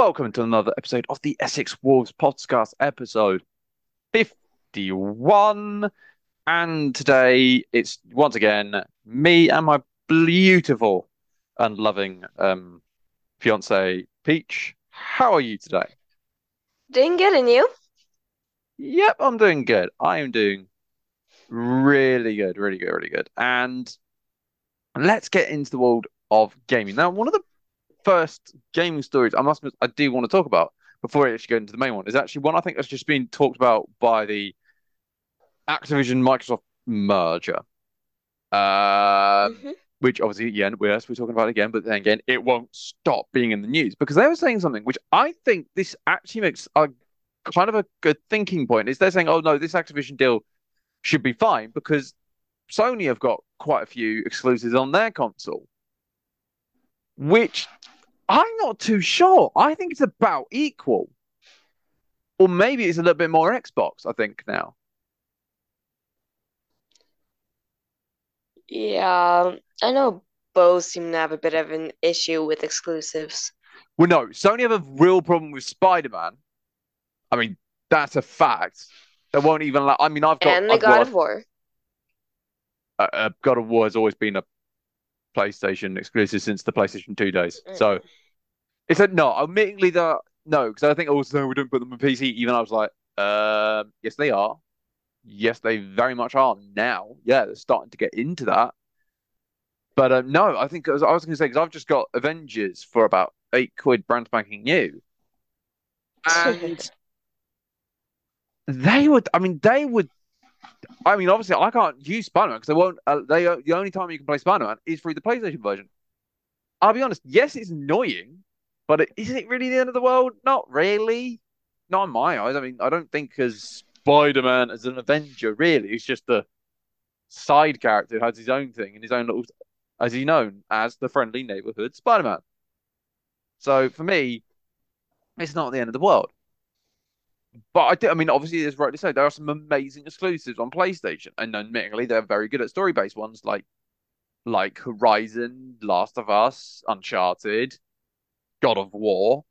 welcome to another episode of the Essex Wolves podcast, episode 51. And today it's once again me and my beautiful and loving um, fiance, Peach. How are you today? Doing good, and you? Yep, I'm doing good. I am doing really good, really good, really good. And let's get into the world of gaming. Now, one of the first gaming stories I must I do want to talk about before I actually go into the main one is actually one I think that's just been talked about by the Activision Microsoft merger. Uh, Mhm. which obviously, yeah, we're, we're talking about it again, but then again, it won't stop being in the news because they were saying something which I think this actually makes a kind of a good thinking point. Is they're saying, oh no, this Activision deal should be fine because Sony have got quite a few exclusives on their console, which I'm not too sure. I think it's about equal. Or maybe it's a little bit more Xbox, I think now. Yeah, I know both seem to have a bit of an issue with exclusives. Well, no, Sony have a real problem with Spider-Man. I mean, that's a fact. They won't even allow. I mean, I've got, And the I've God got of War. uh, uh, God of War has always been a PlayStation exclusive since the PlayStation 2 days. So it's a no. Admittingly, that no, because I think also we don't put them on PC. Even I was like, um, yes, they are. Yes, they very much are now. Yeah, they're starting to get into that. But um, no, I think I was going to say because I've just got Avengers for about eight quid, brand spanking new, and they would. I mean, they would. I mean, obviously, I can't use Spider-Man because they won't. Uh, they the only time you can play Spider-Man is through the PlayStation version. I'll be honest. Yes, it's annoying, but it, is it really the end of the world? Not really. Not in my eyes. I mean, I don't think as Spider-Man as an Avenger really. He's just a side character who has his own thing and his own little, as he's known as the friendly neighborhood Spider-Man. So for me, it's not the end of the world. But I, do, I mean, obviously, as rightly said, there are some amazing exclusives on PlayStation, and admittedly, they're very good at story-based ones like like Horizon, Last of Us, Uncharted, God of War,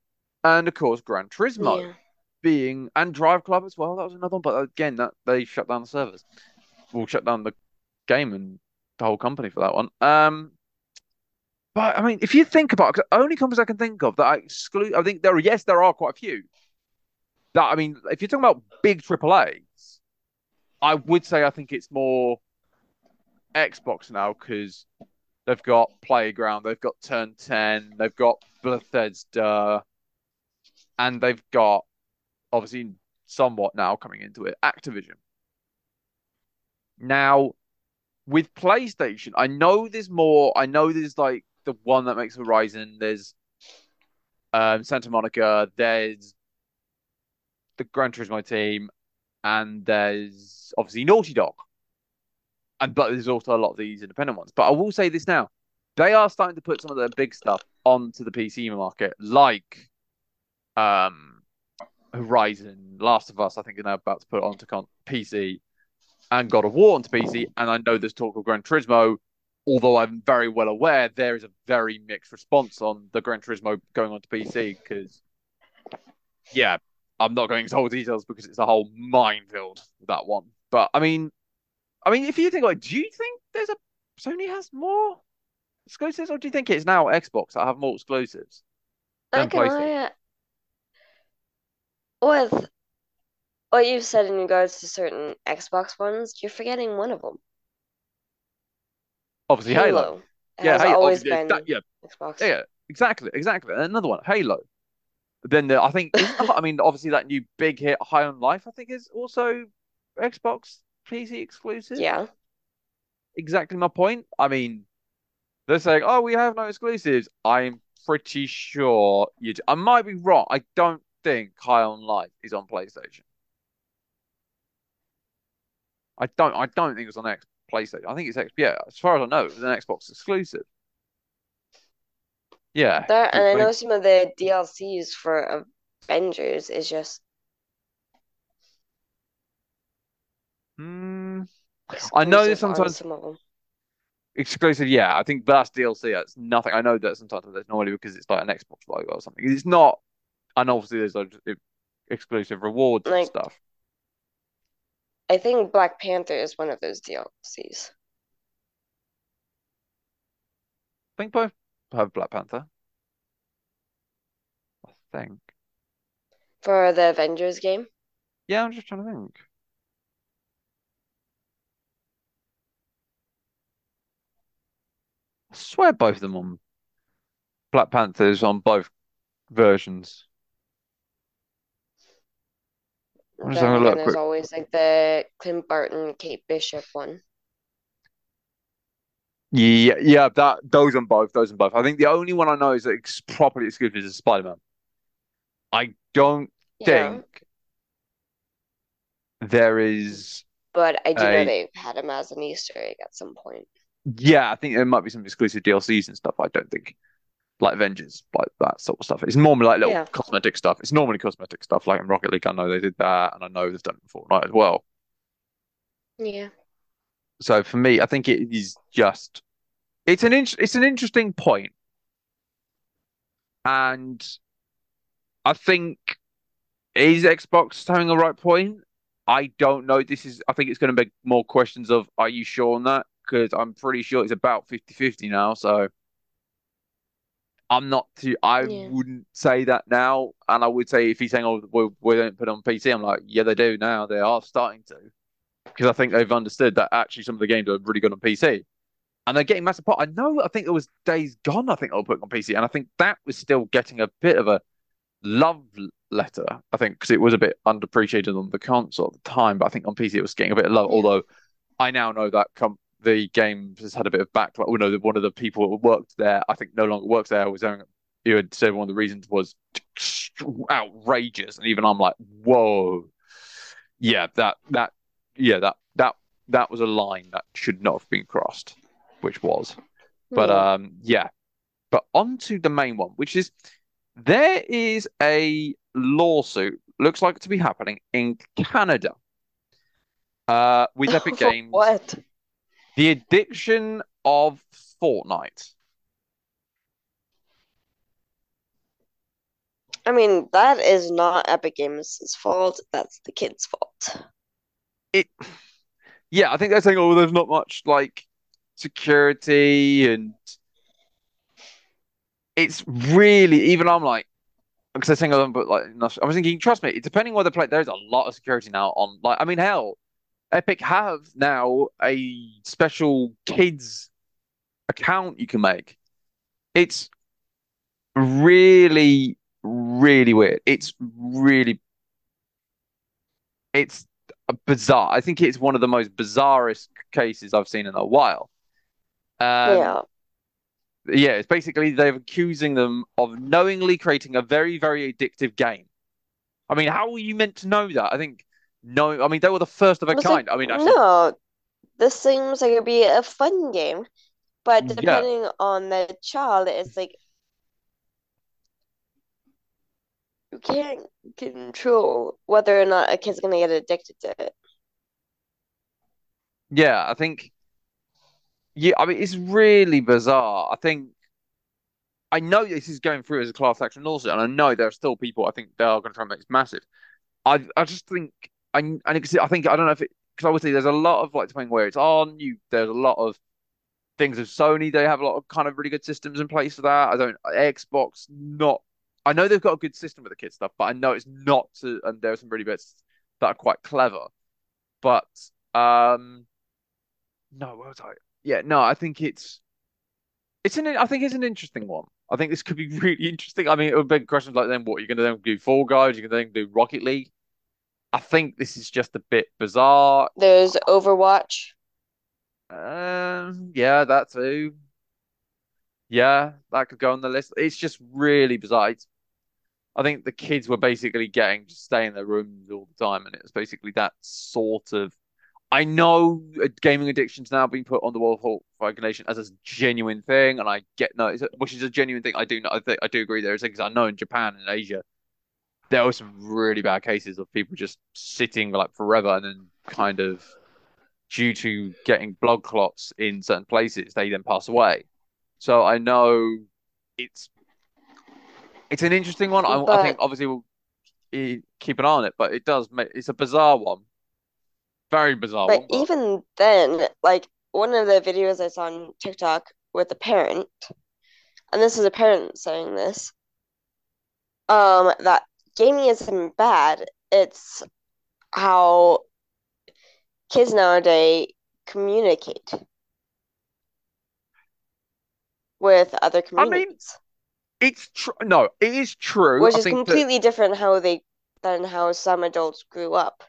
and of course Gran Turismo Yeah. being and Drive Club as well. That was another one, but again, that they shut down the servers. We'll shut down the game and the whole company for that one. Um, but I mean, if you think about it, only companies I can think of that I exclude, I think there are yes, there are quite a few. That I mean, if you're talking about big AAA's, I would say I think it's more Xbox now because they've got Playground, they've got Turn 10, they've got Bethesda, and they've got obviously somewhat now coming into it, Activision. Now, with PlayStation, I know there's more. I know there's like the one that makes Horizon. There's um, Santa Monica. There's the Gran Turismo team, and there's obviously Naughty Dog. And but there's also a lot of these independent ones. But I will say this now: they are starting to put some of their big stuff onto the PC market, like um, Horizon, Last of Us. I think they're now about to put onto con- PC, and God of War onto PC. And I know there's talk of Gran Turismo, although I'm very well aware there is a very mixed response on the Gran Turismo going onto PC because, yeah, I'm not going into whole details because it's a whole minefield that one. But I mean, I mean, if you think like, do you think there's a Sony has more exclusives, or do you think it's now Xbox that have more exclusives? I Then can uh, with what you've said in regards to certain Xbox ones, you're forgetting one of them. Obviously, Halo. Halo Yeah, has Halo. always been that- yeah, Xbox. yeah, exactly, exactly. And another one, Halo. But then the, I think, I mean, obviously that new big hit, High on Life, I think is also Xbox PC exclusive. Yeah. exactly my point. I mean, they're saying, "Oh, we have no exclusives." I'm pretty sure you. I might be wrong. I don't think High on Life is on PlayStation. I don't. I don't think it was on X PlayStation. I think it's X. Yeah, as far as I know, it was an Xbox exclusive. Yeah, That, and I know some of the DLCs for Avengers is just Hmm, I know that sometimes- some of them. exclusive. Yeah, I think that's DLC. That's nothing. I know that sometimes that's normally because it's like an Xbox logo or something. It's not and obviously there's like exclusive rewards and stuff. I think Black Panther is one of those DLCs. I think both have Black Panther. I think. For the Avengers game. Yeah, I'm just trying to think. I swear both of them on Black Panthers on both versions. I'm just having a look there's quick. always like the Clint Barton, Kate Bishop one. Yeah, yeah, that those on both, those on both. I think the only one I know is that it's properly exclusive is Spider-Man. I don't Yeah, think there is. but I do know I- they had him as an Easter egg at some point. Yeah, I think there might be some exclusive DLCs and stuff. I don't think like Avengers, like that sort of stuff. It's normally like little Yeah. cosmetic stuff. It's normally cosmetic stuff. Like in Rocket League, I know they did that, and I know they've done it in Fortnite as well. Yeah. So for me, I think it is just it's an in, it's an interesting point, and I think is Xbox having the right point? I don't know. This is I think it's going to be more questions of are you sure on that? Because I'm pretty sure it's about 50-50 now. So I'm not too. I Yeah. wouldn't say that now, and I would say if he's saying, "Oh, we, we don't put it on PC," I'm like, yeah, they do now. They are starting to because I think they've understood that actually some of the games are really good on PC. And they're getting massive pot. I know, I think it was Days Gone, I think they'll put on PC. And I think that was still getting a bit of a love letter, I think, because it was a bit underappreciated on the console at the time. But I think on PC it was getting a bit of love. Although I now know that com the game has had a bit of backlash. Oh, no, one of the people that worked there, I think no longer works there, was having, you had said one of the reasons was outrageous. And even I'm like, whoa. Yeah, that, that, yeah, that, that, that was a line that should not have been crossed, which was. But Yeah. um, yeah. But on to the main one, which is there is a lawsuit, looks like to be happening in Canada, uh, with Epic Games, What? the addiction of Fortnite. I mean, that is not Epic Games' fault. That's the kid's fault. It, yeah, I think they're saying, oh, there's not much like security and it's really even I'm like because they're saying, oh, but like I was thinking, trust me, depending where they play, there's a lot of security now on like I mean, hell, Epic have now a special kids account you can make. It's really, really weird. It's really, it's bizarre. I think it's one of the most bizarrest cases I've seen in a while. Um, Yeah. yeah, it's basically they're accusing them of knowingly creating a very, very addictive game. I mean, how were you meant to know that? I think no, I mean they were the first of a It's like, kind. I mean, actually, no, this seems like it'd be a fun game, but Yeah. depending on the child, it's like you can't control whether or not a kid's gonna get addicted to it. yeah, I think, yeah, I mean it's really bizarre. I think I know this is going through as a class action lawsuit, and I know there are still people I think they are going to try and make this massive. I I just think I and I think I don't know if it because obviously there's a lot of like depending where it's on you. There's a lot of things of Sony. They have a lot of kind of really good systems in place for that. I don't Xbox not. I know they've got a good system with the kid stuff, but I know it's not to. And there are some really bits that are quite clever. But um, no, what was I? Yeah, no, I think it's it's an I think it's an interesting one. I think this could be really interesting. I mean, it would be questions like then what you're going to then do Fall Guys, you're going to then do Rocket League. I think this is just a bit bizarre. There's Overwatch. Um, yeah, that too. Yeah, that could go on the list. It's just really bizarre. It's, I think the kids were basically getting to stay in their rooms all the time, and it was basically that sort of. I know gaming addiction's now being put on the World Health Organization as a genuine thing, and I get no, which is a genuine thing. I do know, I think I do agree there is things I know in Japan and Asia, there were some really bad cases of people just sitting like forever and then kind of due to getting blood clots in certain places, they then pass away. So I know it's It's an interesting one. I, I think obviously we'll keep an eye on it, but it does make it's a bizarre one, very bizarre but one. But even then, like one of the videos I saw on TikTok with a parent, and this is a parent saying this, um, that gaming isn't bad. It's how kids nowadays communicate with other I mean, communities, it's true. No, it is true. which I is think that. completely different how they than how some adults grew up.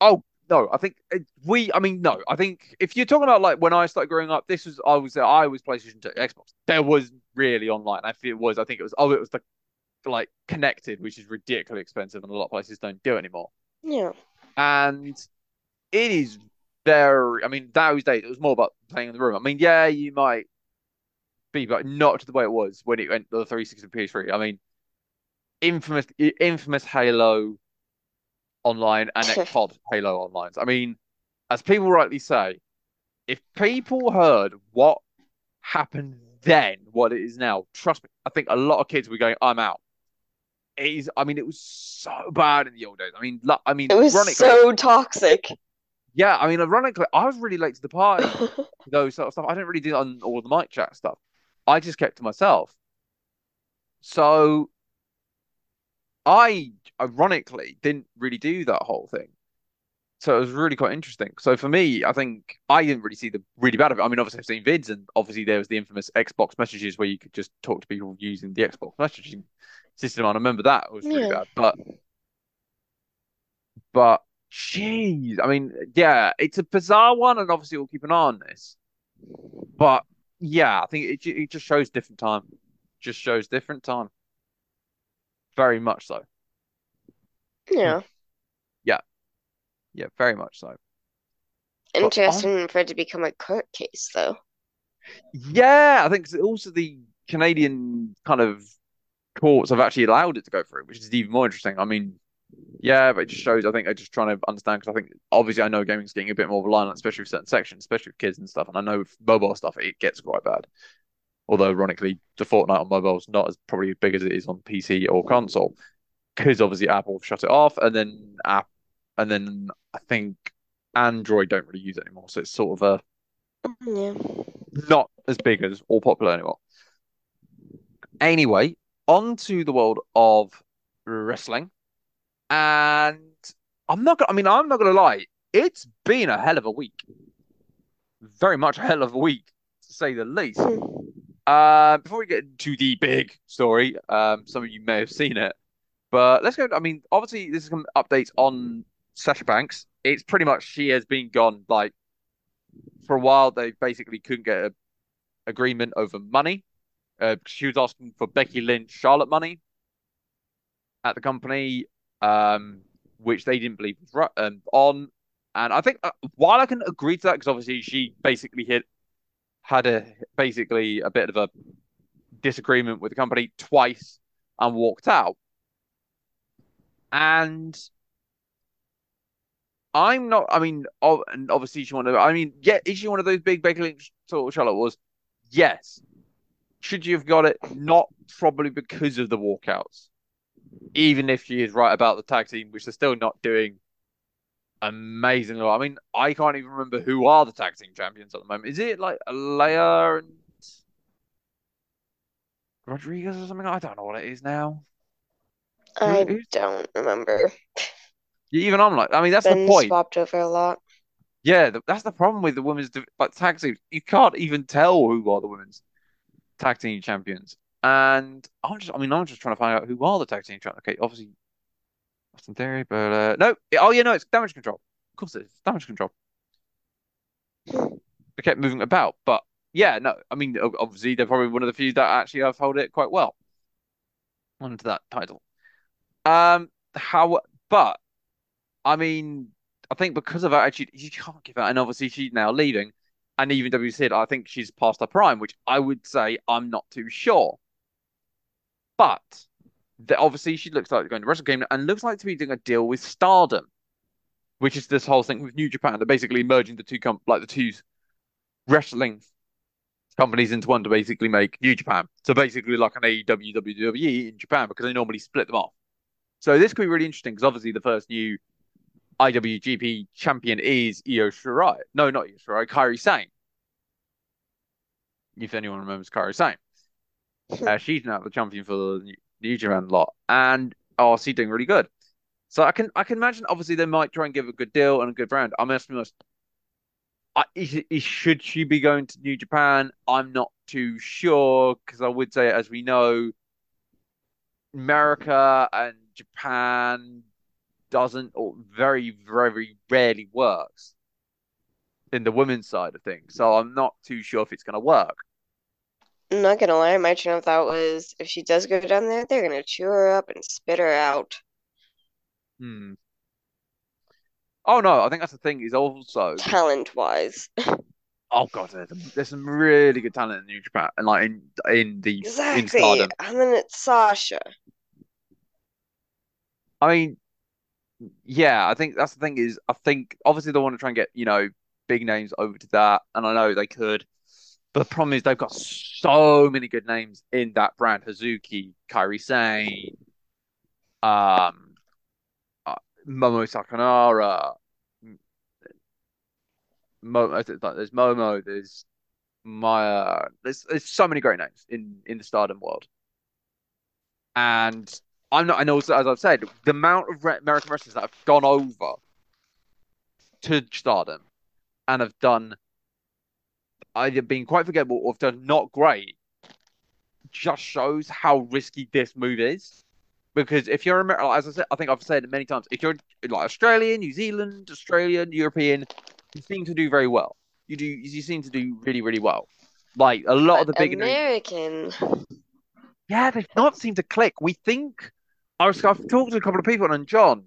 Oh no, I think uh, we. I mean, no, I think if you're talking about like when I started growing up, this was I was I was PlayStation 2, Xbox. There was really online. I feel it was. I think it was. Oh, it was the like connected, which is ridiculously expensive, and a lot of places don't do anymore. Yeah. And it is very. I mean, those days it was more about playing in the room. I mean, yeah, you might be, but not the way it was when it went to the 360 and PS3. I mean, infamous, infamous Halo online and XCOD Halo online. I mean, as people rightly say, if people heard what happened then, what it is now, trust me, I think a lot of kids were going, "I'm out." It is. I mean, it was so bad in the old days. I mean, I mean, It was so toxic. yeah. I mean, ironically, I was really late to the party. Those sort of stuff. I didn't really do that on all the mic chat stuff. I just kept to myself. So I, ironically, didn't really do that whole thing. So it was really quite interesting. So for me, I think I didn't really see the really bad of it. I mean, obviously I've seen vids, and obviously there was the infamous Xbox messages where you could just talk to people using the Xbox messaging system. I remember that was really Yeah. bad. But but jeez, I mean, yeah, it's a bizarre one, and obviously we'll keep an eye on this. But yeah, I think it it just shows different time. Just shows different time. Very much so. Yeah. Hmm. Yeah, Yeah, very much so. Interesting for it to become a court case, though. Yeah, I think also the Canadian kind of courts have actually allowed it to go through, which is even more interesting. I mean, yeah, but it just shows. I think they're just trying to understand because I think obviously I know gaming's getting a bit more reliant, especially with certain sections, especially with kids and stuff. And I know with mobile stuff it gets quite bad. Although ironically, the Fortnite on mobile is not as probably as big as it is on PC or console, because obviously Apple shut it off, and then app, and then I think Android don't really use it anymore, so it's sort of a Yeah. not as big as or popular anymore. Anyway, on to the world of wrestling. And I'm not gonna, I mean, I'm not gonna lie, it's been a hell of a week. Very much a hell of a week, to say the least. Uh, before we get into the big story, um, some of you may have seen it, but let's go. I mean, obviously, this is some updates on Sasha Banks. It's pretty much she has been gone like for a while. They basically couldn't get an agreement over money. Uh, she was asking for Becky Lynch, Charlotte money at the company, um, which they didn't believe was right um, on. And I think uh, while I can agree to that, because obviously she basically hit had a basically a bit of a disagreement with the company twice and walked out. And I'm not. I mean, oh, and obviously she wanted. I mean, yeah, is she one of those big Becky Lynch sort of Charlotte was? Yes. Should you have got it? Not probably because of the walkouts. Even if she is right about the tag team, which they're still not doing amazingly well. I mean, I can't even remember who are the tag team champions at the moment. Is it like Aliyah and Rodriguez or something? I don't know what it is now. I who's- don't remember. Even I'm like, I mean, that's the point. swapped over a lot. Yeah, that's the problem with the women's like tag team. You can't even tell who are the women's tag team champions. And I'm just, I mean, I'm just trying to find out who are the tag team champions. Okay, obviously, Austin Theory, but uh, no, oh yeah, no, it's Damage Control. Of course, it's Damage Control. They kept moving about, but yeah, no, I mean, obviously, they're probably one of the few that actually have held it quite well onto that title. Um, how, but I mean, I think because of her attitude, you can't give her, and obviously she's now leaving. And even WC, I think she's past her prime, which I would say I'm not too sure. But obviously she looks like going to Wrestle Kingdom and looks like to be doing a deal with Stardom, which is this whole thing with New Japan. They're basically merging the two com like the two wrestling companies into one to basically make New Japan. So basically like an AEW, WWE in Japan because they normally split them off. So this could be really interesting because obviously the first new IWGP champion is Io Shirai. No, not Io Shirai, Kairi Sane. If anyone remembers Kairi Sane. Uh, she's now the champion for the New Japan lot. And RC doing really good. So I can I can imagine obviously they might try and give a good deal and a good brand. I'm asking honest. I, is, is, should she be going to New Japan? I'm not too sure because I would say, as we know, America and Japan doesn't or very very rarely works in the women's side of things. So I'm not too sure if it's going to work. I'm not gonna lie, my train of thought was if she does go down there, they're gonna chew her up and spit her out. Hmm. Oh no, I think that's the thing. Is also talent wise. oh god, there's, there's some really good talent in New Japan, and like in in the exactly. In and then it's Sasha. I mean, yeah, I think that's the thing. Is I think obviously they want to try and get you know big names over to that, and I know they could. But the problem is they've got so many good names in that brand: Hazuki, Kairi Sane, um, uh, Momo Sakanara. Momo, there's Momo, there's Maya. There's there's so many great names in in the Stardom world, and I'm not. And also, as I've said, the amount of American wrestlers that have gone over to Stardom and have done either been quite forgettable or have done not great just shows how risky this move is. Because if you're American, as I said, I think I've said it many times, if you're like Australian, New Zealand, Australian, European, you seem to do very well. You do, you seem to do really, really well. Like a lot of the big American. Yeah, they've not seem to click. We think I was, I've talked to a couple of people and John,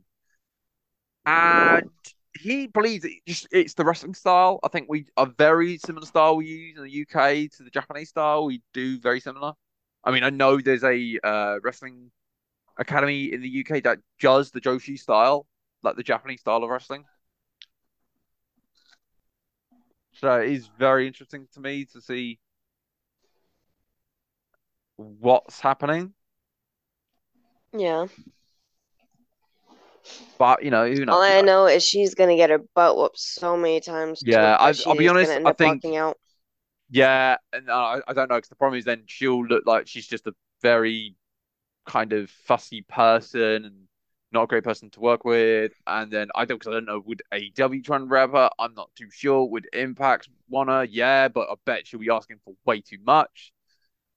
and he believes it just it's the wrestling style. I think we a very similar style we use in the UK to the Japanese style. We do very similar. I mean, I know there's a uh, wrestling academy in the UK that does the Joshi style, like the Japanese style of wrestling. So it is very interesting to me to see what's happening. Yeah. But you know, who knows? All I know is she's gonna get her butt whooped so many times. Yeah, I, will be honest. I think. Out. Yeah, and uh, I, I don't know because the problem is then she'll look like she's just a very kind of fussy person and not a great person to work with. And then I don't because I don't know would AEW try and grab her? I'm not too sure. Would Impact want her? Yeah, but I bet she'll be asking for way too much.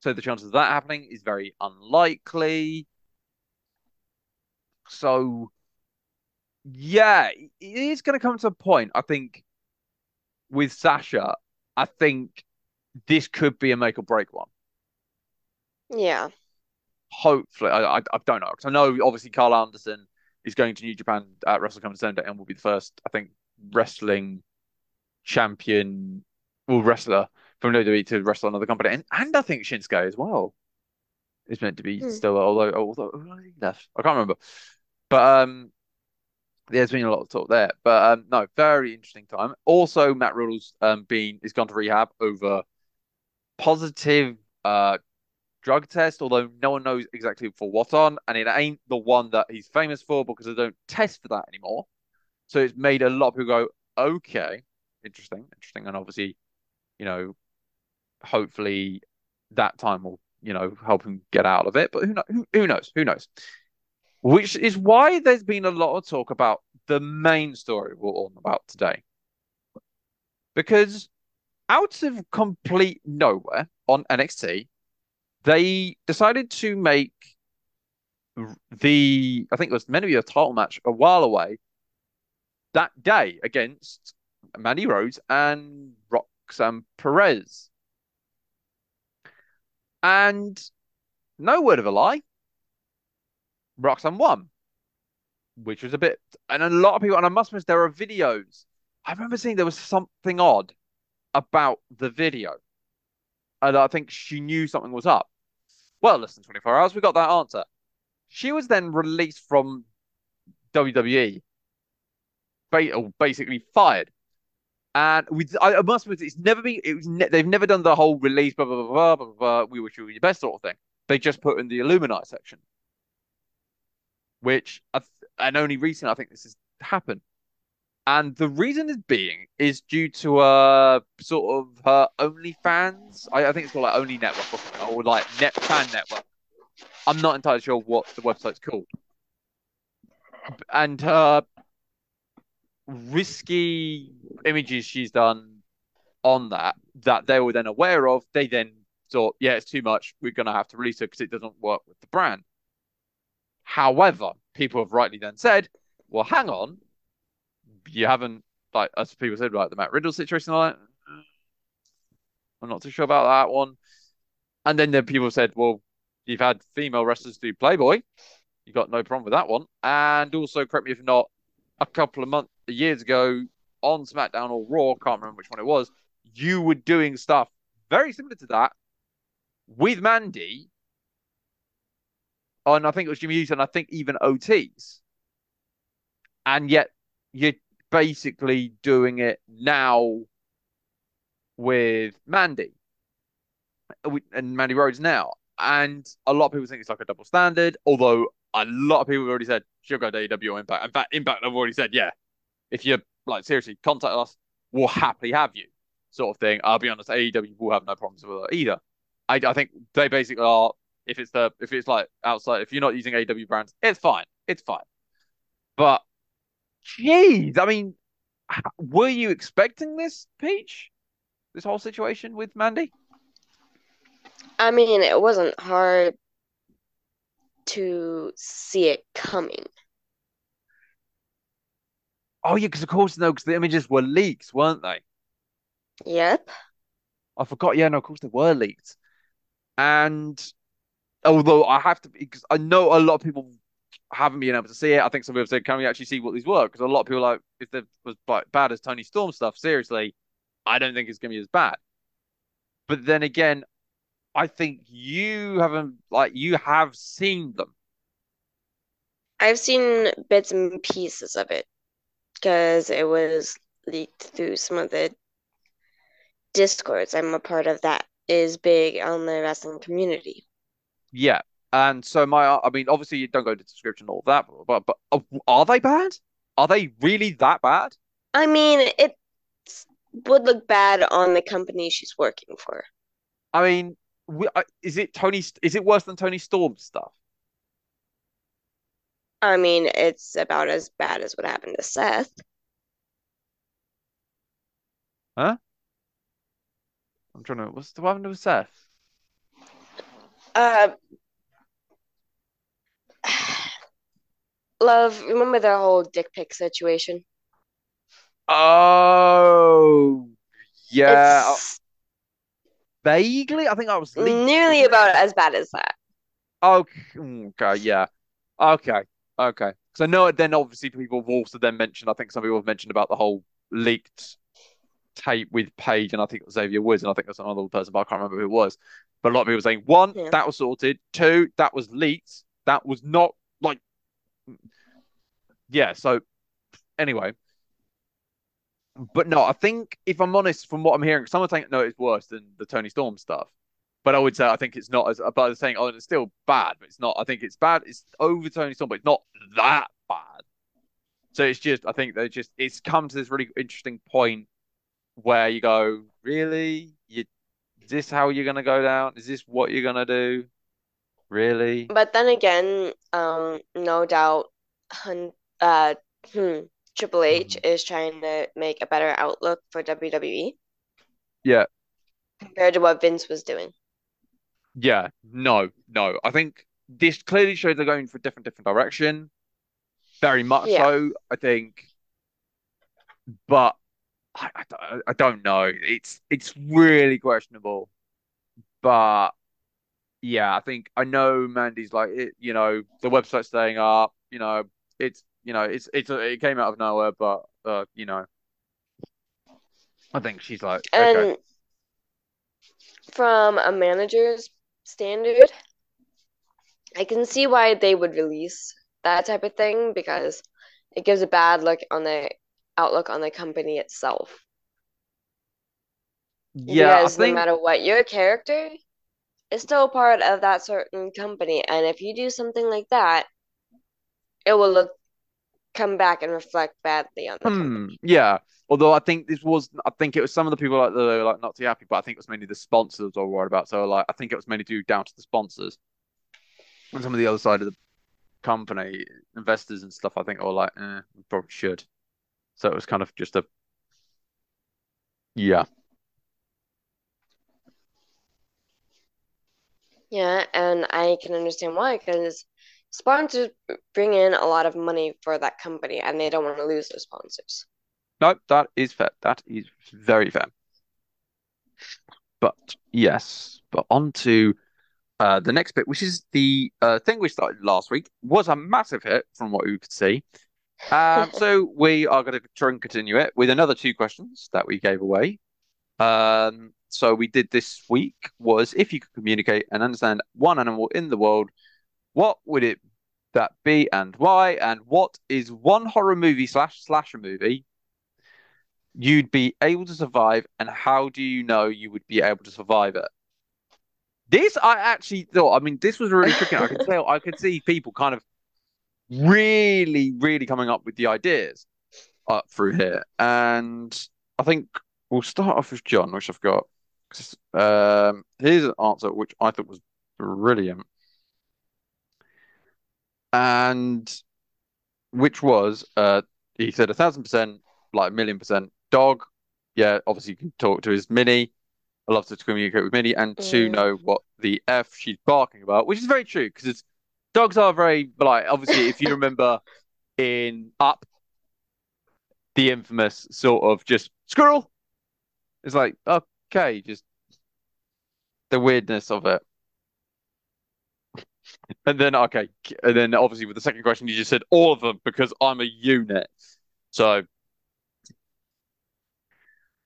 So the chances of that happening is very unlikely. So yeah, it is going to come to a point. I think with Sasha, I think this could be a make or break one. Yeah. Hopefully, I I, I don't know because I know obviously Karl Anderson is going to New Japan at Wrestle Kingdom Sunday and will be the first, I think, wrestling champion, well, wrestler from WWE to wrestle another company, and and I think Shinsuke as well is meant to be hmm. still, although although he left, I can't remember, but um, there's been a lot of talk there, but um, no, very interesting time. Also, Matt Riddle's um been is gone to rehab over positive uh drug test, although no one knows exactly for what on, and it ain't the one that he's famous for because they don't test for that anymore. So it's made a lot of people go, okay, interesting, interesting, and obviously, you know, hopefully that time will you know help him get out of it. But who, who, who knows? Who knows? Which is why there's been a lot of talk about the main story we're on about today. Because out of complete nowhere on NXT, they decided to make the I think it was meant to be a title match a while away that day against Mandy Rose and Roxanne Perez. And no word of a lie, Roxanne won, which was a bit, and a lot of people, and I must admit, there are videos. I remember seeing there was something odd about the video, and I think she knew something was up. Well, less than 24 hours, we got that answer. She was then released from WWE, basically fired. And we, I, must admit, it's never been. It was ne they've never done the whole release blah blah blah blah blah. blah we wish you the best sort of thing. They just put in the Illuminati section, which and only recently I think this has happened. And the reason is being is due to uh sort of her OnlyFans. I, I think it's called like Only Network or, or like Net Fan Network. I'm not entirely sure what the website's called. And her risky images she's done on that that they were then aware of, they then thought, yeah, it's too much. We're to have to release it because it doesn't work with the brand. However, people have rightly then said, well, hang on, you haven't like as people said like the Matt Riddle situation. Like, mm, I'm not too sure about that one. And then the people said, well, you've had female wrestlers do Playboy. You got no problem with that one. And also, correct me if not, a couple of months, years ago on SmackDown or Raw, can't remember which one it was, you were doing stuff very similar to that with Mandy. And I think it was Jimmy Hughes and I think even Otis. And yet you're basically doing it now with Mandy and Mandy Rose now. And a lot of people think it's like a double standard, although a lot of people have already said she'll go to AEW or Impact. In fact, Impact have already said, yeah, if you're like seriously contact us, we'll happily have you, sort of thing. I'll be honest, AEW will have no problems with her either. I, I think they basically are. If it's the if it's like outside, if you're not using AW brands, it's fine, it's fine. But Jeez, I mean, were you expecting this, Peach? This whole situation with Mandy? I mean, it wasn't hard to see it coming. Oh yeah, because of course no, because the images were leaked, weren't they? Yep. I forgot. Yeah, no, of course they were leaked. And although I have to, because I know a lot of people haven't been able to see it. I think some people have said, "Can we actually see what these were?" Because a lot of people like, if it was bad as Toni Storm stuff, seriously, I don't think it's going to be as bad. But then again, I think you haven't like you have seen them. I've seen bits and pieces of it because it was leaked through some of the discords I'm a part of that is big on the wrestling community. Yeah, and so my, I mean, obviously you don't go into description all that, but but uh, are they bad? Are they really that bad? I mean, it would look bad on the company she's working for. I mean, uh, is it Toni? Is it worse than Toni Storm stuff? I mean, it's about as bad as what happened to Seth. Huh? I'm trying to. What's what happened to Seth? Uh, Love, remember the whole dick pic situation? Oh, yeah. It's Vaguely, I think I was nearly about as bad as that. Okay, okay, yeah, okay, okay. Because I know then obviously people have also then mentioned. I think some people have mentioned about the whole leaked tape with Paige, and I think it was Xavier Woods, and I think that's another person, but I can't remember who it was. But a lot of people saying one, yeah. that was sorted. Two, that was leaked. That was not like yeah, so anyway. But no, I think if I'm honest, from what I'm hearing, some someone saying no, it's worse than the Toni Storm stuff. But I would say I think it's not as but I'm saying, oh, it's still bad, but it's not. I think it's bad. It's over Toni Storm, but it's not that bad. So it's just I think they just it's come to this really interesting point where you go, really? You is this how you're gonna go down? Is this what you're gonna do? Really? But then again, um, no doubt, uh, hmm, Triple H mm-hmm. is trying to make a better outlook for WWE. Yeah. Compared to what Vince was doing. Yeah, no, no. I think this clearly shows they're going for a different, different direction. Very much yeah. so, I think. But I, I, I don't know. It's it's really questionable. But yeah, I think I know Mandy's like it. You know, the website's staying up. You know, it's you know, it's it's it came out of nowhere, but uh, you know, I think she's like and okay. from a manager's standard, I can see why they would release that type of thing because it gives a bad look on the outlook on the company itself. Yeah, I Because no matter what, your character is still part of that certain company. And if you do something like that, it will look come back and reflect badly on the hmm, company. yeah. Although I think this was I think it was some of the people like the like not too happy, but I think it was mainly the sponsors I was worried about. So like I think it was mainly due down to the sponsors and some of the other side of the company, investors and stuff, I think were like, eh, we probably should. So it was kind of just a yeah. Yeah, and I can understand why, because sponsors bring in a lot of money for that company and they don't want to lose those sponsors. No, that is fair. That is very fair. But yes, but on to uh, the next bit, which is the uh, thing we started last week, was a massive hit from what we could see. Um, so we are going to try and continue it with another two questions that we gave away. Um, so we did this week was if you could communicate and understand one animal in the world, what would it that be and why? And what is one horror movie slash slasher movie you'd be able to survive, and how do you know you would be able to survive it? This I actually thought. I mean, this was really tricky. I could tell. I could see people kind of really, really coming up with the ideas up through here, and I think we'll start off with John, which I've got. Um, here's an answer which I thought was brilliant, and which was uh, he said a thousand percent, like a million percent dog. Yeah, obviously you can talk to his mini. I love to communicate with Minnie and to know Mm. what the F she's barking about, which is very true because it's dogs are very like obviously if you remember in Up, the infamous sort of just squirrel. It's like okay, just the weirdness of it. And then okay, and then obviously with the second question you just said all of them because I'm a unit. So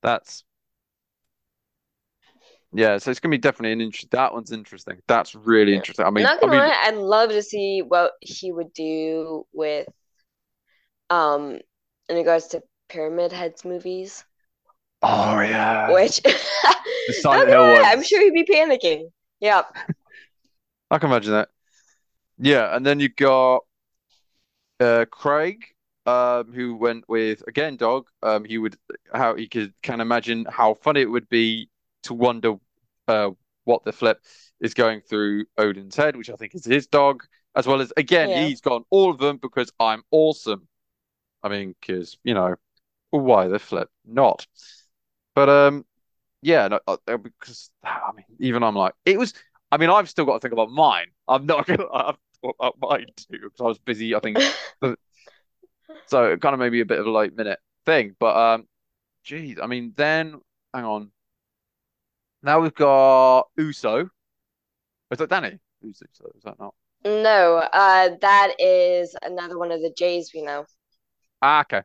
that's yeah, so it's gonna be definitely an interest. That one's interesting. That's really Yeah. interesting. I mean, not I gonna mean, lie, I'd love to see what he would do with um in regards to Pyramid Heads movies, oh yeah, which the Silent Hill lie, I'm sure he'd be panicking. Yeah. I can imagine that. Yeah, and then you got uh Craig, um, who went with again dog. Um, he would how he could can imagine how funny it would be to wonder uh what the flip is going through Odin's head, which I think is his dog, as well as again Yeah. he's gone all of them because I'm awesome. I mean, because you know why the flip not? But um, yeah, no, uh, uh, because I mean, even I'm like it was. I mean, I've still got to think about mine. I'm not gonna. I've thought about mine too because I was busy. I think so. It kind of made me a bit of a late minute thing. But um, geez, I mean, then hang on. Now we've got Uso. Is that Danny? Who's Uso? Is that not? No, uh that is another one of the Jays we know. Ah, okay.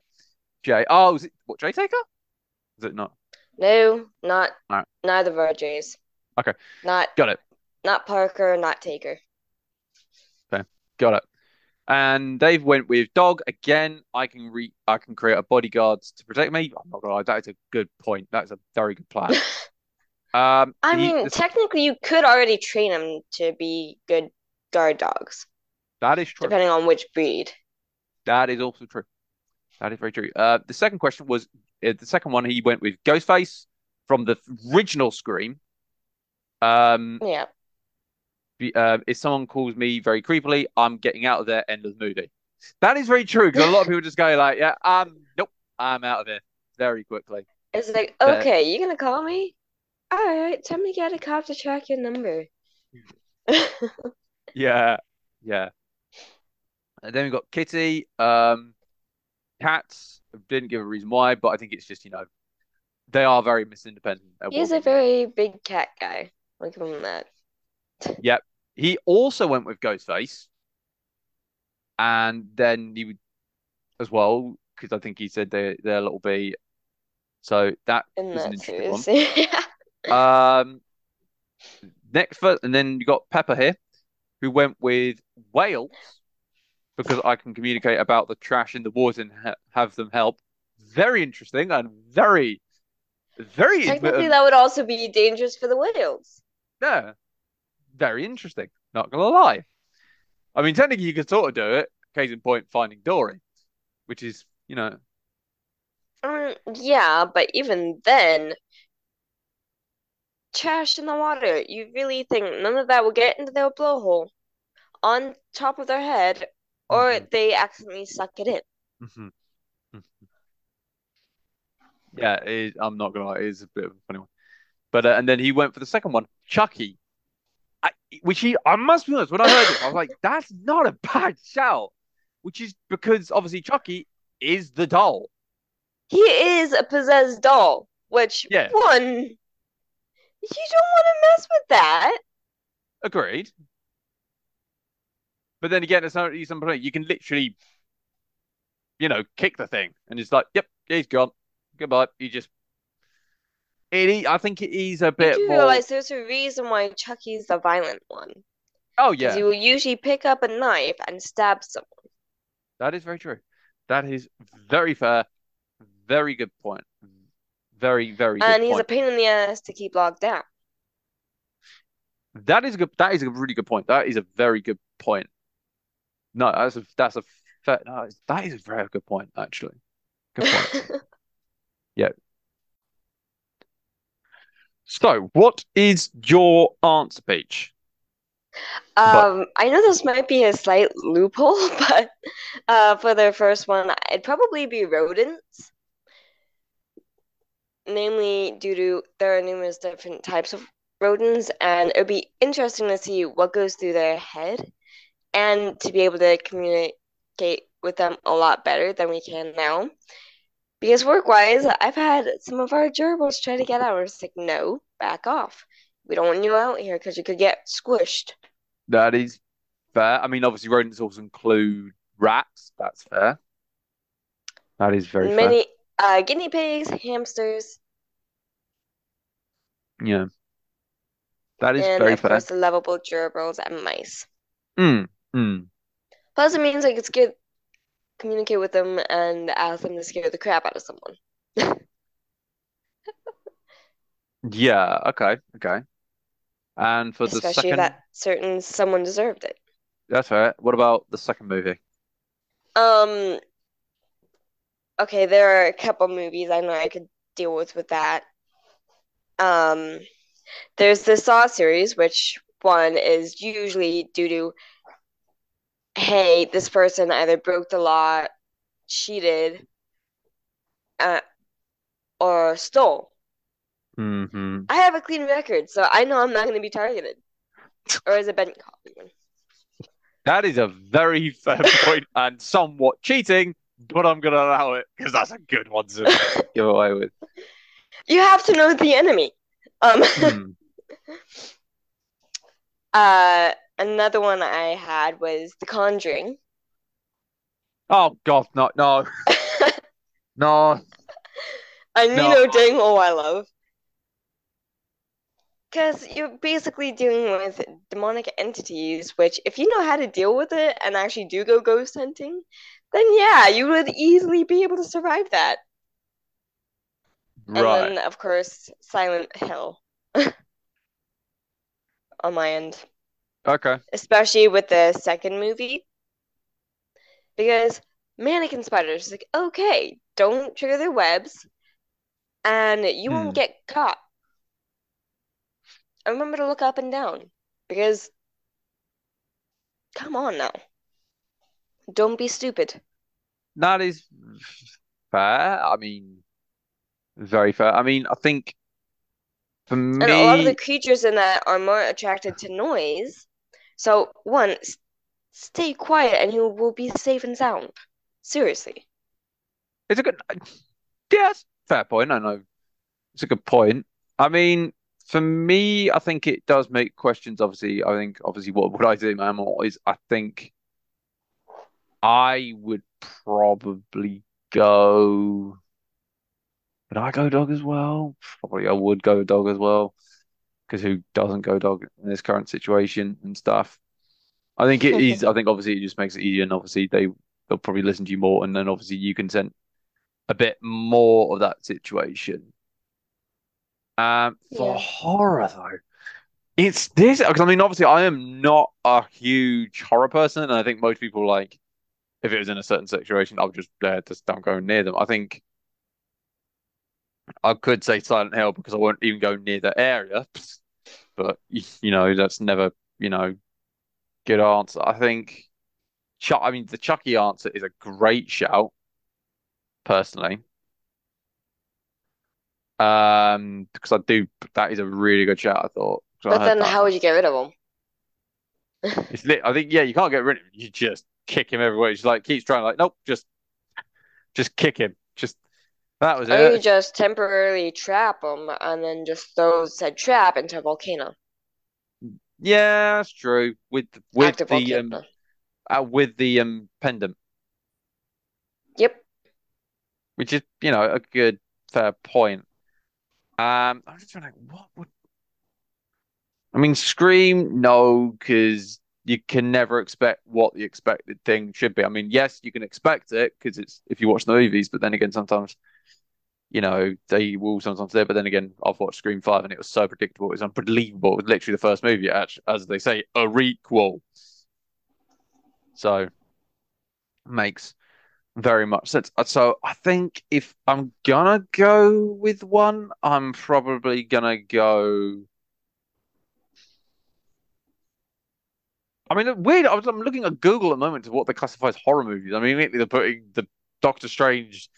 Jay. Oh, is it what? Jay Taker? Is it not? No, not right. neither of our Jays. Okay. Not Got it. not Parker, not Taker. Okay, got it. And they've went with dog again. I can re I can create a bodyguard to protect me. I'm not gonna lie, that is a good point. That's a very good plan. Um, I he- mean, this- technically you could already train them to be good guard dogs, that is true. depending on which breed. That is also true. That is very true. Uh, the second question was uh, the second one. He went with Ghostface from the original Scream. Um, Yeah. be- uh, if someone calls me very creepily, I'm getting out of there. End of the movie. That is very true because a lot of people just go like, "Yeah, um, nope, I'm out of here very quickly." It's like, okay, you're gonna call me? All right, time to get a cop to track your number. Yeah, yeah. And then we got Kitty. Um, cats didn't give a reason why, but I think it's just you know they are very misindependent. They're He's a very big cat guy. At him that. Yep. He also went with Ghostface, and then he would as well because I think he said they they're a little bit. So that In an that interesting one. series. Um, next first, and then you got Pepper here, who went with whales because I can communicate about the trash in the water and ha have them help. Very interesting and very Very Technically, that would also be dangerous for the whales. yeah, very interesting. Not gonna lie. I mean, technically, you could sort of do it. Case in point, Finding Dory, which is you know Um, yeah, but even then, trash in the water. You really think none of that will get into their blowhole on top of their head, or Mhm. they accidentally suck it in? Mhm. Mhm. Yeah, it I'm not gonna lie, it is a bit of a funny one. But uh, and then he went for the second one, Chucky. I, which he, I must be honest, when I heard this, I was like, that's not a bad shout. Which is because obviously Chucky is the doll. He is a possessed doll, which Yeah. one, you don't want to mess with that. Agreed. But then again, it's not some point. You can literally, you know, kick the thing and it's like, yep, he's gone. Goodbye. You just. It, I think it is a You bit do more. realize there's a reason why Chucky's the violent one. Oh Because yeah, he will usually pick up a knife and stab someone. that is very true. That is very fair. Very good point. Very, very good And he's a pain in the ass to keep locked down. That is a good. That is a really good point. That is a very good point. No, that's a that's a fair. No, that is a very good point. Actually, good point. Yeah. So, what is your answer, Peach? Um, I know this might be a slight loophole, but uh, for the first one, it'd probably be rodents. Namely, due to there are numerous different types of rodents, and it'd be interesting to see what goes through their head and to be able to communicate with them a lot better than we can now. Because work-wise, I've had some of our gerbils try to get out. It's like, no, back off. We don't want you out here because you could get squished. That is fair. I mean, obviously, rodents also include rats. That's fair. That is very fair. Many uh, guinea pigs, hamsters, Yeah, that is and very of fair. course the lovable gerbils and mice. Mm, mm. Plus, it means I could scare, communicate with them and ask them to scare the crap out of someone. Yeah. Okay. Okay. And for the Especially if second, that certain someone deserved it. that's right. What about the second movie? Um, okay, there are a couple movies I know I could deal with with that. Um, there's the Saw series, which one is usually due to, hey, this person either broke the law, cheated, uh, or stole. hmm I have a clean record, so I know I'm not going to be targeted. Or is it Ben Coffman? That is a very fair point and somewhat cheating, but I'm gonna allow it because that's a good one to give away with. You have to know the enemy. Um, Hmm. uh, another one I had was The Conjuring. Oh God, no, no, no. And you No. know dang well I love. Because you're basically dealing with demonic entities, which, if you know how to deal with it and actually do go ghost hunting, then yeah, you would easily be able to survive that. And Right. then, of course, Silent Hill on my end, Okay. especially with the second movie. Because mannequin spiders, like, okay, don't trigger their webs, and you Hmm. won't get caught. And remember to look up and down, because come on now. Don't be stupid. That is fair. I mean, very fair. I mean, I think for me, And a lot of the creatures in that are more attracted to noise. So, one, s- stay quiet and you will be safe and sound. Seriously. it's a good. Yes, fair point. I know it's a good point. I mean, for me, I think it does make questions. Obviously, I think obviously what would I do, man? Is I think I would probably go. Would I go dog as well? Probably I would go dog as well. Because who doesn't go dog in this current situation and stuff? I think it is. I think obviously it just makes it easier, and obviously they they'll probably listen to you more, and then obviously you can send a bit more of that situation. Um, for Yeah. horror though, it's this because I mean, obviously, I am not a huge horror person, and I think most people like if it was in a certain situation, I would just uh, just don't go near them. I think I could say Silent Hill because I won't even go near the area, but you know, that's never you know good answer. I think. Chuck, I mean, the Chucky answer is a great shout, personally. Um, because I do, that is a really good shout, I thought. But heard then how would you get rid of him? It's lit. I think, yeah, you can't get rid of him. You just kick him everywhere. He's like, keeps trying, like, nope, just, just kick him. Just, that was Or you just temporarily trap them and then just throw said trap into a volcano. Yeah, that's true. With, with Active the, um, uh, with the, um, pendant, Yep. which is, you know, a good, fair point. Um, I'm just trying to, what would, I mean, Scream, no, because you can never expect what the expected thing should be. I mean, yes, you can expect it because it's if you watch the movies, but then again, sometimes, you know, they will sometimes there. But then again, I've watched Scream 5 and it was so predictable. It was unbelievable. It was literally the first movie, actually, as they say, a requel. So, makes very much sense. Uh, So, I think if I'm gonna go with one, I'm probably gonna go. I mean, weird. I was, I'm looking at Google at the moment to what they classify as horror movies. I mean, they're putting the Doctor Strange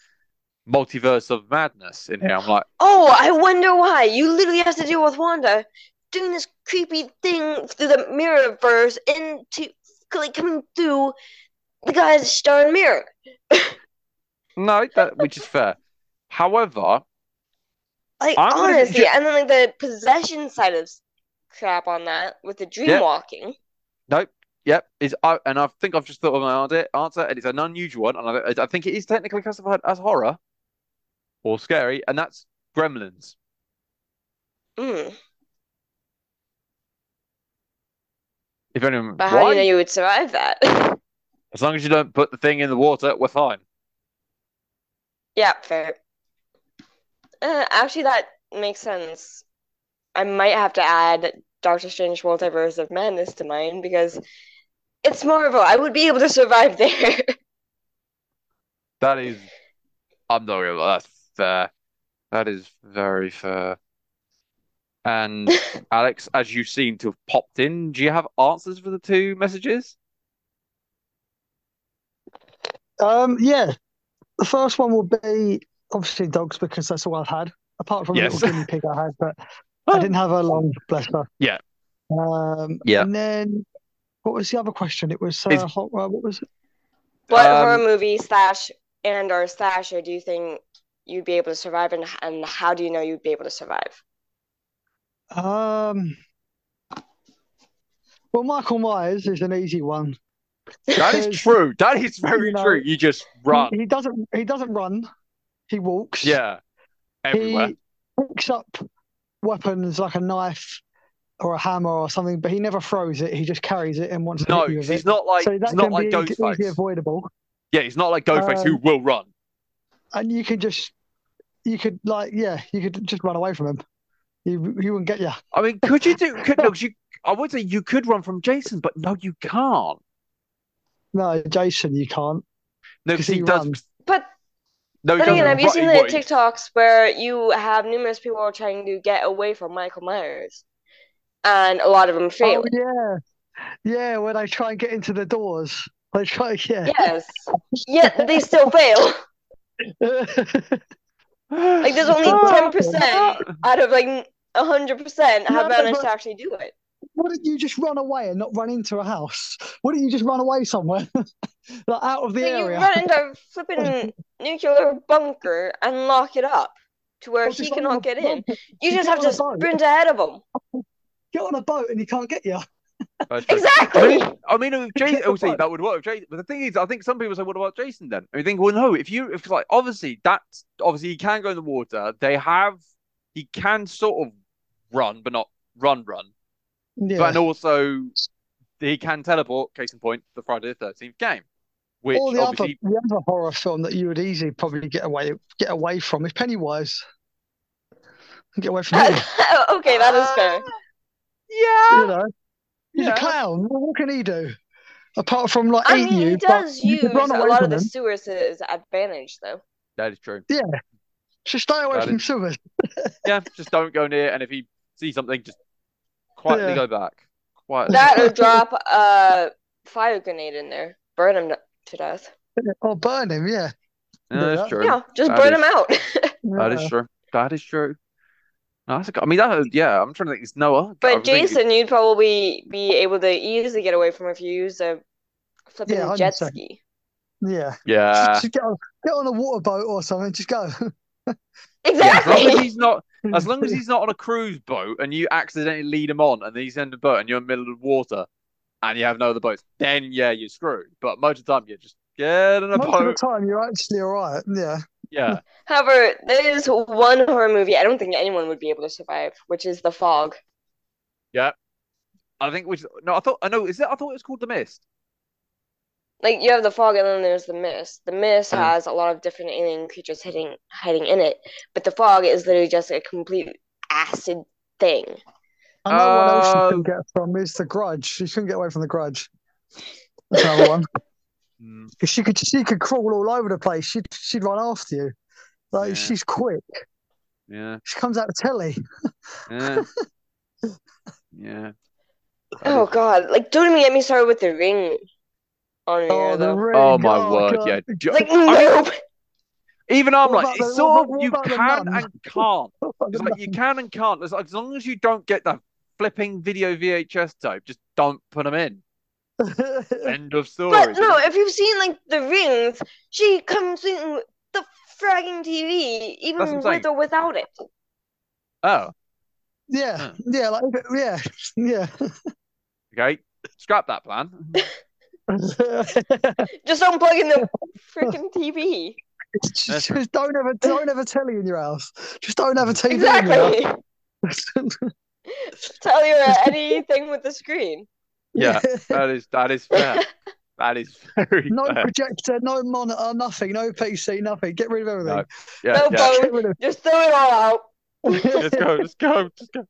multiverse of madness in here. I'm like, Oh, I wonder why. You literally have to deal with Wanda doing this creepy thing through the mirror mirrorverse into like coming through the guy's star mirror. no, that which is fair. However, Like I'm honestly, ju- and then like the possession side of crap on that with the dream Yeah. walking. nope, yep, is I and I think I've just thought of my answer, answer, and it's an unusual one, and I, I think it is technically classified as horror or scary, and that's Gremlins. Mm. If anyone, But how do you know you would survive that? As long as you don't put the thing in the water, we're fine. Yeah, fair. Uh, actually, that makes sense. I might have to add Doctor Strange Multiverse of Madness to mine because it's Marvel. I would be able to survive there. That is, I'm not lie, that's fair. That is very fair. And Alex, as you seem to have popped in, do you have answers for the two messages? Um, yeah. The first one will be obviously dogs because that's all I've had, apart from Yes. a little guinea pig I had, but I didn't have a long, bless her. Yeah. Um, Yeah. and then what was the other question? It was uh, It's- hot, uh, what was it? What Um, horror movie slash and or slash slasher do you think you'd be able to survive, and and how do you know you'd be able to survive? Um, well, Michael Myers is an easy one. That is true. That is very you know, true. You just run. he doesn't he doesn't run. He walks. Yeah. Everywhere. He picks up weapons like a knife or a hammer or something, but he never throws it. He just carries it and wants to No, hit you 'cause with he's it. not like So he's that not can like be easy, easily Ghostface. avoidable. Yeah, he's not like Ghostface who Um, will run. And you can just you could like yeah, you could just run away from him. He he wouldn't get you. I mean, could you do? Could, no, 'cause you. I would say you could run from Jason, but no, you can't. No, Jason, you can't. No, because he he does. runs. But No, he then again, doesn't have you run. seen he- the what, TikToks where you have numerous people trying to get away from Michael Myers, and a lot of them fail? Oh yeah, yeah. When they try and get into the doors, they try. Yeah. Yes, yet they still fail. Like there's only ten percent out of like hundred percent have No, managed but- to actually do it. Why didn't you just run away and not run into a house? Why don't you just run away somewhere, like out of the So you run into a flipping nuclear bunker and lock it up to where he cannot get in. You You just have to on a boat. sprint ahead of him. Get on a boat and he can't get you. That's. I Exactly. mean, I mean, with Jason, Get obviously that would work. with Jason, but the thing is, I think some people say, "What about Jason?" Then I think, well, no. If you, if like, obviously, that's obviously he can go in the water. They have, he can sort of run, but not run, run. Yeah. But and also, he can teleport. Case in point, the Friday the Thirteenth game, which or the other obviously, the other horror film that you would easily probably get away get away from is Pennywise. Get away from you. okay, that is fair. Yeah. You know, he's Yeah. a clown. What what can he do? Apart from like I eat mean, you, he does you use a run away lot of the him. sewers to his advantage, though. That is true. Yeah, just stay away That from is- sewers. Yeah, just don't go near. And if he sees something, just quietly Yeah. go back. Quietly. That or drop a fire grenade in there, burn him to death. Or burn him, yeah. Yeah, that's true. Yeah, just That burn is- him out. That is true. That is true. No, that's a, I mean, that. Yeah, I'm trying to think. It's Noah. But was thinking- Jason, you'd probably be able to easily get away from if you use a uh, flipping Yeah, jet 100%. ski. Yeah. Yeah. Just, just get on get on a water boat or something. Just go. Yeah, as long as Exactly. he's not, as long as he's not on a cruise boat and you accidentally lead him on, and then he's in the boat and you're in the middle of the water, and you have no other boats, then yeah, you're screwed. But most of the time, you just get in a boat. Most of the time, you're actually all right. Yeah. Yeah, However, there is one horror movie I don't think anyone would be able to survive, which is The Fog. yeah. I think which no, I thought I know. Is it? I thought it was called The Mist. Like you have the fog and then there's the mist. The mist Mm. has a lot of different alien creatures hiding hiding in it, but the fog is literally just a complete acid thing. I know what else you Oh. couldn't get from is the grudge. You couldn't get away from the grudge. That's another one. Mm, Because she could she could crawl all over the place. She'd she'd run after you. Like Yeah. she's quick. yeah, She comes out the telly. yeah, yeah. Oh God! Like don't even get me started with the ring on here Oh, the though. ring. Oh my oh, word! God. Yeah. Do- Like nope. even I'm What like, about it's the- sort of you what about the can nun? and can't. It's like you can and can't. It's like, as long as you don't get the flipping video VHS tape, just don't put them in. End of story. But no, if you've seen like the rings, she comes in the fragging TV, That's what I'm even saying. with or without it. Oh, yeah, hmm. yeah, like yeah, yeah. okay. Scrap that plan. Just don't plug in the freaking TV. just, just don't ever don't ever telly in your house. Just don't have a TV. in your Exactly. house. Tell you anything with the screen. Yeah, that is that is fair. That is very no fair. projector, no monitor, nothing, no PC, nothing. Get rid of everything. No. Yeah, no yeah. phone. Get rid of Just throw it all out. Just go, just go, just go.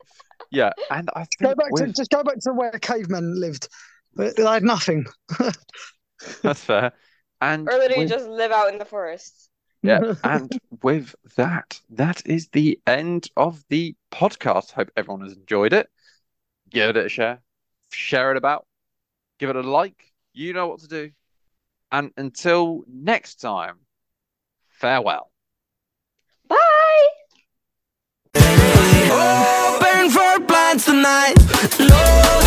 Yeah, and I go think back to just go back to where cavemen lived. But They had nothing. that's fair. And Or literally with- just live out in the forest. Yeah, and with that, that is the end of the podcast. Hope everyone has enjoyed it. Give it a share, share it about, give it a like. You know what to do. And until next time, farewell. Bye. Open for plans tonight.